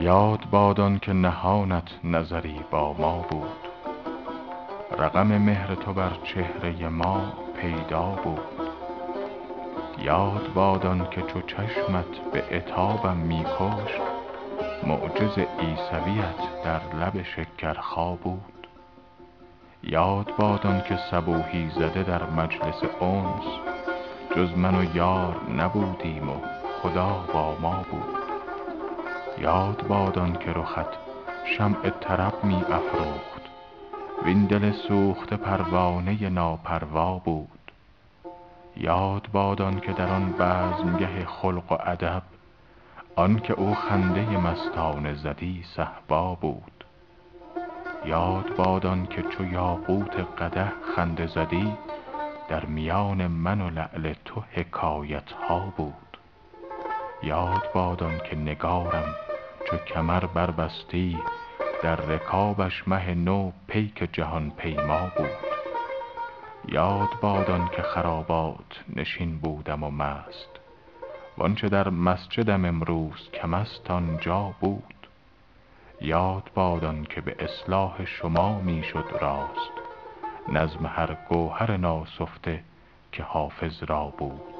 یاد باد که نهانت نظری با ما بود. رقم مهر تو بر چهره ما پیدا بود. یاد باد که چو چشمت به عتابم می کشت معجز عیسویت در لب شکرخا بود. یاد باد که صبوحی زده در مجلس انس جز من و یار نبودیم و خدا با ما بود. یاد باد که رخت شمع طرب می افروخت. وین دل سوخته پروانه ناپروا بود. یاد باد که در آن بزمگه خلق و ادب آن که او خنده مستانه زدی صهبا بود. یاد باد که چو یاقوت قدح خنده زدی در میان من و لعل تو حکایت ها بود. یاد باد که نگارم چو کمر بربستی در رکابش مه نو پیک جهان پیما بود. یاد باد که خرابات نشین بودم و مست وآنچه در مسجدم امروز کم است آن جا بود. یاد باد که به اصلاح شما می شد راست نظم هر گوهر ناسفته که حافظ را بود.